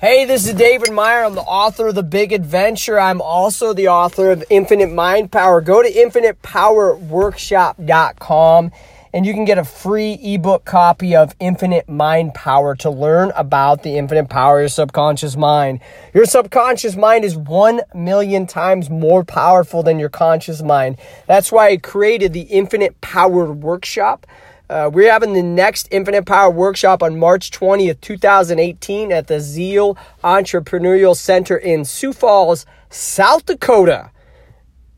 Hey, this is David Meyer. I'm the author of The Big Adventure. I'm also the author of Infinite Mind Power. Go to infinitepowerworkshop.com and you can get a free ebook copy of Infinite Mind Power to learn about the infinite power of your subconscious mind. Your subconscious mind is one million times more powerful than your conscious mind. That's why I created the Infinite Power Workshop. Uh, we're having the next Infinite Power Workshop on March 20th, 2018 at the Zeal Entrepreneurial Center in Sioux Falls, South Dakota.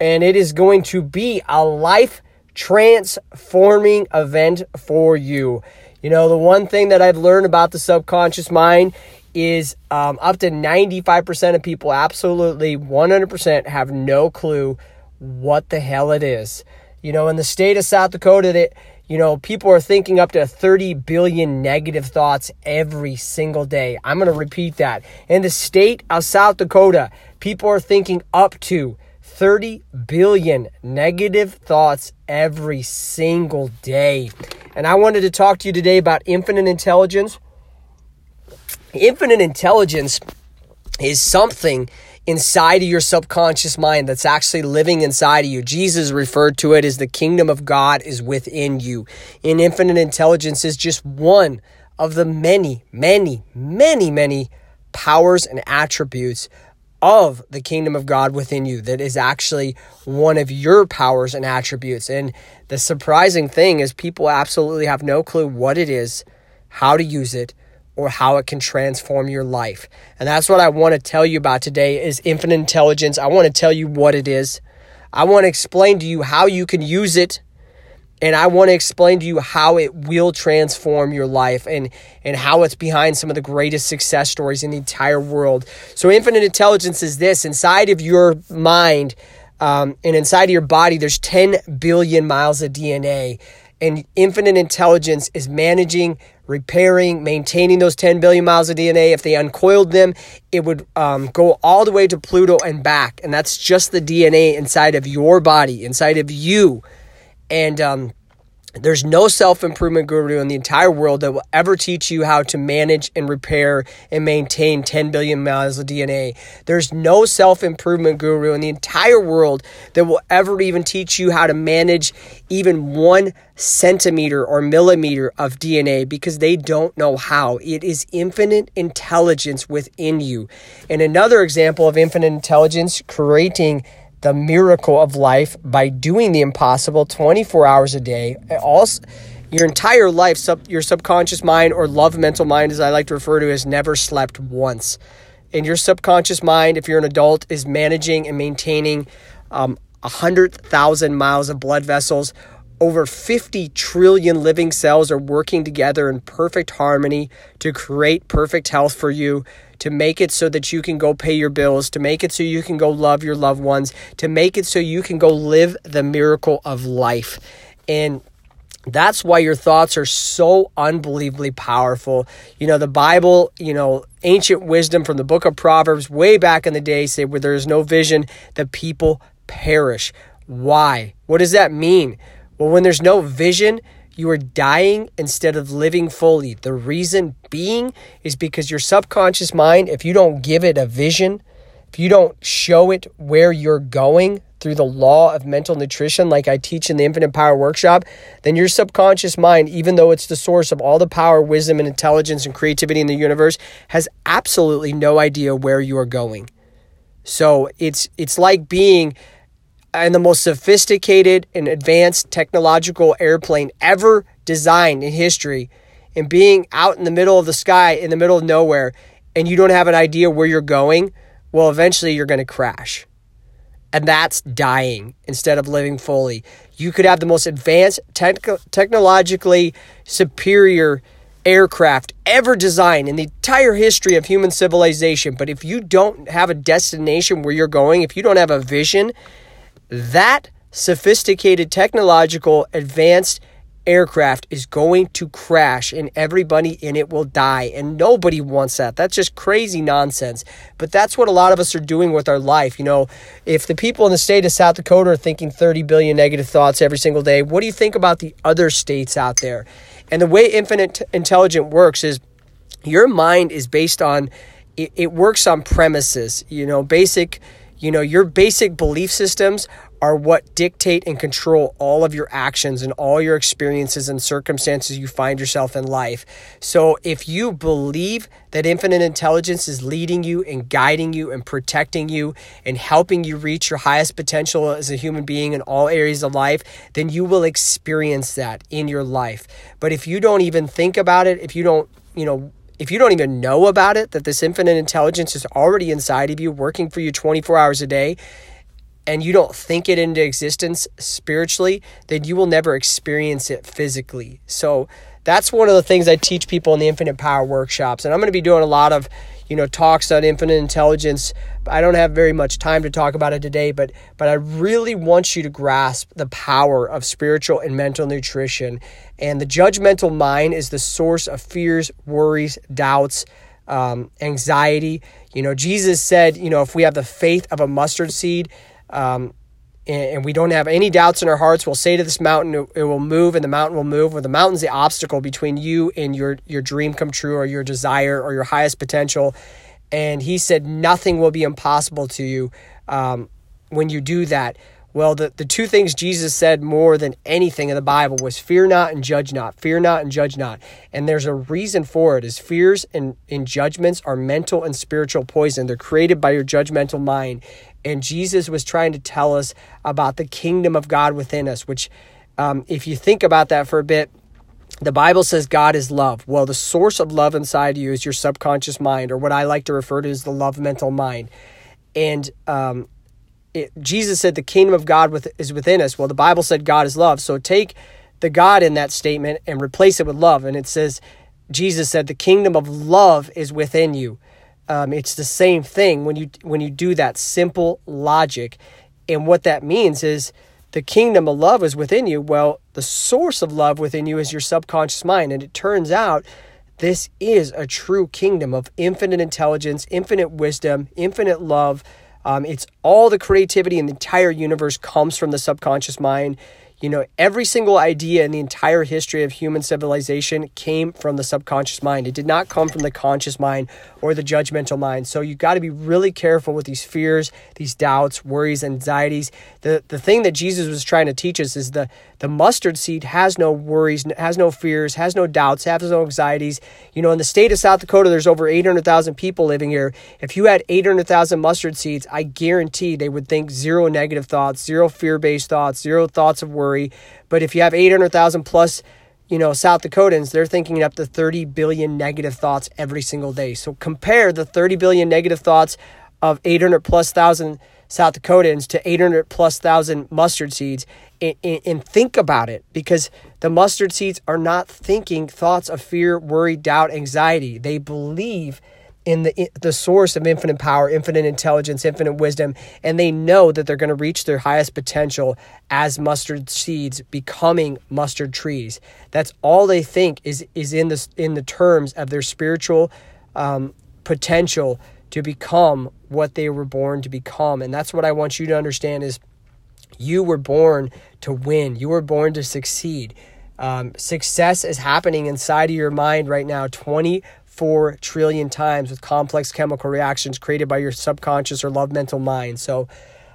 And it is going to be a life transforming event for you. You know, the one thing that I've learned about the subconscious mind is um, up to 95% of people, absolutely 100%, have no clue what the hell it is. You know, in the state of South Dakota, that you know, people are thinking up to 30 billion negative thoughts every single day. I'm going to repeat that. In the state of South Dakota, people are thinking up to 30 billion negative thoughts every single day. And I wanted to talk to you today about infinite intelligence. Infinite intelligence is something inside of your subconscious mind that's actually living inside of you. Jesus referred to it as the kingdom of God is within you. And infinite intelligence is just one of the many, many, many, many powers and attributes of the kingdom of God within you that is actually one of your powers and attributes. And the surprising thing is people absolutely have no clue what it is, how to use it, or how it can transform your life. And that's what I want to tell you about today is infinite intelligence. I want to tell you what it is. I want to explain to you how you can use it and I want to explain to you how it will transform your life and and how it's behind some of the greatest success stories in the entire world. So infinite intelligence is this inside of your mind um, and inside of your body. There's 10 billion miles of DNA, and infinite intelligence is managing repairing, maintaining those 10 billion miles of DNA. If they uncoiled them, it would um, go all the way to Pluto and back. And that's just the DNA inside of your body, inside of you. And um, there's no self improvement guru in the entire world that will ever teach you how to manage and repair and maintain 10 billion miles of DNA. There's no self improvement guru in the entire world that will ever even teach you how to manage even one centimeter or millimeter of DNA because they don't know how. It is infinite intelligence within you. And another example of infinite intelligence creating the miracle of life by doing the impossible 24 hours a day. Also, your entire life, sub, your subconscious mind or love mental mind, as I like to refer to, has never slept once. And your subconscious mind, if you're an adult, is managing and maintaining um, 100,000 miles of blood vessels. Over 50 trillion living cells are working together in perfect harmony to create perfect health for you to make it so that you can go pay your bills, to make it so you can go love your loved ones, to make it so you can go live the miracle of life. And that's why your thoughts are so unbelievably powerful. You know, the Bible, you know, ancient wisdom from the book of Proverbs, way back in the day, say where there is no vision, the people perish. Why? What does that mean? Well, when there's no vision, you are dying instead of living fully. The reason being is because your subconscious mind, if you don't give it a vision, if you don't show it where you're going through the law of mental nutrition, like I teach in the Infinite Power Workshop, then your subconscious mind, even though it's the source of all the power, wisdom, and intelligence and creativity in the universe, has absolutely no idea where you are going. So it's it's like being and the most sophisticated and advanced technological airplane ever designed in history and being out in the middle of the sky in the middle of nowhere and you don't have an idea where you're going, well, eventually you're going to crash. And that's dying instead of living fully. You could have the most advanced, technologically superior aircraft ever designed in the entire history of human civilization. But if you don't have a destination where you're going, if you don't have a vision, that sophisticated, technological, advanced aircraft is going to crash and everybody in it will die. And nobody wants that. That's just crazy nonsense. But that's what a lot of us are doing with our life. You know, if the people in the state of South Dakota are thinking 30 billion negative thoughts every single day, what do you think about the other states out there? And the way infinite intelligence works is your mind is based on it, it works on premises, you know, basic, you know, your basic belief systems are what dictate and control all of your actions and all your experiences and circumstances you find yourself in life. So, if you believe that infinite intelligence is leading you and guiding you and protecting you and helping you reach your highest potential as a human being in all areas of life, then you will experience that in your life. But if you don't even think about it, if you don't, you know, if you don't even know about it, that this infinite intelligence is already inside of you, working for you 24 hours a day, and you don't think it into existence spiritually, then you will never experience it physically. So that's one of the things I teach people in the Infinite Power workshops. And I'm going to be doing a lot of, you know, talks on infinite intelligence. I don't have very much time to talk about it today, but but I really want you to grasp the power of spiritual and mental nutrition. And the judgmental mind is the source of fears, worries, doubts, um, anxiety. You know, Jesus said, you know, if we have the faith of a mustard seed, um, and, we don't have any doubts in our hearts, we'll say to this mountain, it, will move, and the mountain will move. Well, the mountain's the obstacle between you and your your dream come true, or your desire, or your highest potential. And he said, nothing will be impossible to you um, when you do that. Well, the, the two things Jesus said more than anything in the Bible was fear not and judge not. Fear not and judge not. And there's a reason for it is fears and, and judgments are mental and spiritual poison. They're created by your judgmental mind. And Jesus was trying to tell us about the kingdom of God within us, which, um, if you think about that for a bit, the Bible says God is love. Well, the source of love inside you is your subconscious mind, or what I like to refer to as the love mental mind. And um, it, Jesus said the kingdom of God with, is within us. Well, the Bible said God is love. So take the God in that statement and replace it with love. And it says, Jesus said, the kingdom of love is within you. Um, it's the same thing when you when you do that simple logic, and what that means is the kingdom of love is within you. Well, the source of love within you is your subconscious mind, and it turns out this is a true kingdom of infinite intelligence, infinite wisdom, infinite love. Um, it's all the creativity in the entire universe comes from the subconscious mind. You know, every single idea in the entire history of human civilization came from the subconscious mind. It did not come from the conscious mind or the judgmental mind. So you got to be really careful with these fears, these doubts, worries, anxieties. The the thing that Jesus was trying to teach us is the the mustard seed has no worries, has no fears, has no doubts, has no anxieties. You know, in the state of South Dakota, there's over 800,000 people living here. If you had 800,000 mustard seeds, I guarantee they would think zero negative thoughts, zero fear based thoughts, zero thoughts of worry. But if you have 800,000 plus, you know, South Dakotans, they're thinking up to 30 billion negative thoughts every single day. So compare the 30 billion negative thoughts of 800 plus thousand South Dakotans to 800 plus thousand mustard seeds and, and, think about it because the mustard seeds are not thinking thoughts of fear, worry, doubt, anxiety. They believe in the the source of infinite power, infinite intelligence, infinite wisdom, and they know that they're going to reach their highest potential as mustard seeds becoming mustard trees. That's all they think is is in the in the terms of their spiritual um, potential to become what they were born to become. And that's what I want you to understand is you were born to win. You were born to succeed. Um, success is happening inside of your mind right now 24 trillion times with complex chemical reactions created by your subconscious or love mental mind. So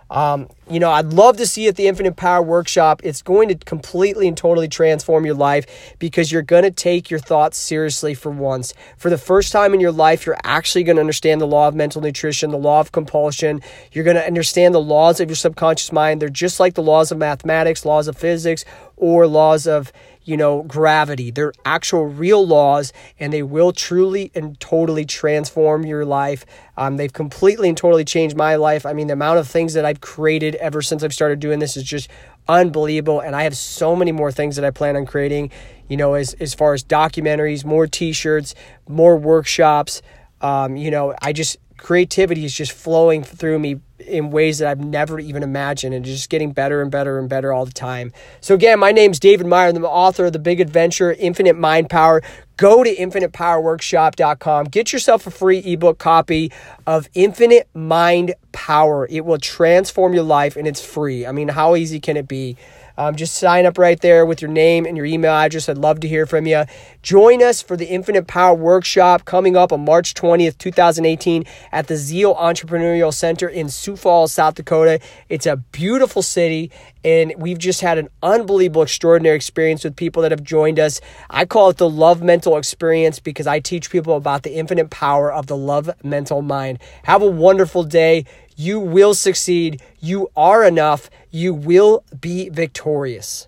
um, you know, I'd love to see you at the Infinite Power Workshop. It's going to completely and totally transform your life because you're going to take your thoughts seriously for once. For the first time in your life, you're actually going to understand the law of mental nutrition, the law of compulsion. You're going to understand the laws of your subconscious mind. They're just like the laws of mathematics, laws of physics, or laws of you know, gravity. They're actual real laws and they will truly and totally transform your life. Um, they've completely and totally changed my life. I mean, the amount of things that I've created ever since I've started doing this is just unbelievable. And I have so many more things that I plan on creating, you know, as, as far as documentaries, more t shirts, more workshops. Um, you know, I just, creativity is just flowing through me in ways that I've never even imagined and just getting better and better and better all the time. So again, my name's David Meyer. I'm the author of The Big Adventure, Infinite Mind Power. Go to infinitepowerworkshop.com. Get yourself a free ebook copy of Infinite Mind Power. It will transform your life and it's free. I mean, how easy can it be? Um, just sign up right there with your name and your email address. I'd love to hear from you. Join us for the Infinite Power Workshop coming up on March 20th, 2018 at the Zeal Entrepreneurial Center in Sioux Falls, South Dakota. It's a beautiful city, and we've just had an unbelievable, extraordinary experience with people that have joined us. I call it the Love Mental Experience because I teach people about the infinite power of the love mental mind. Have a wonderful day. You will succeed. You are enough. You will be victorious.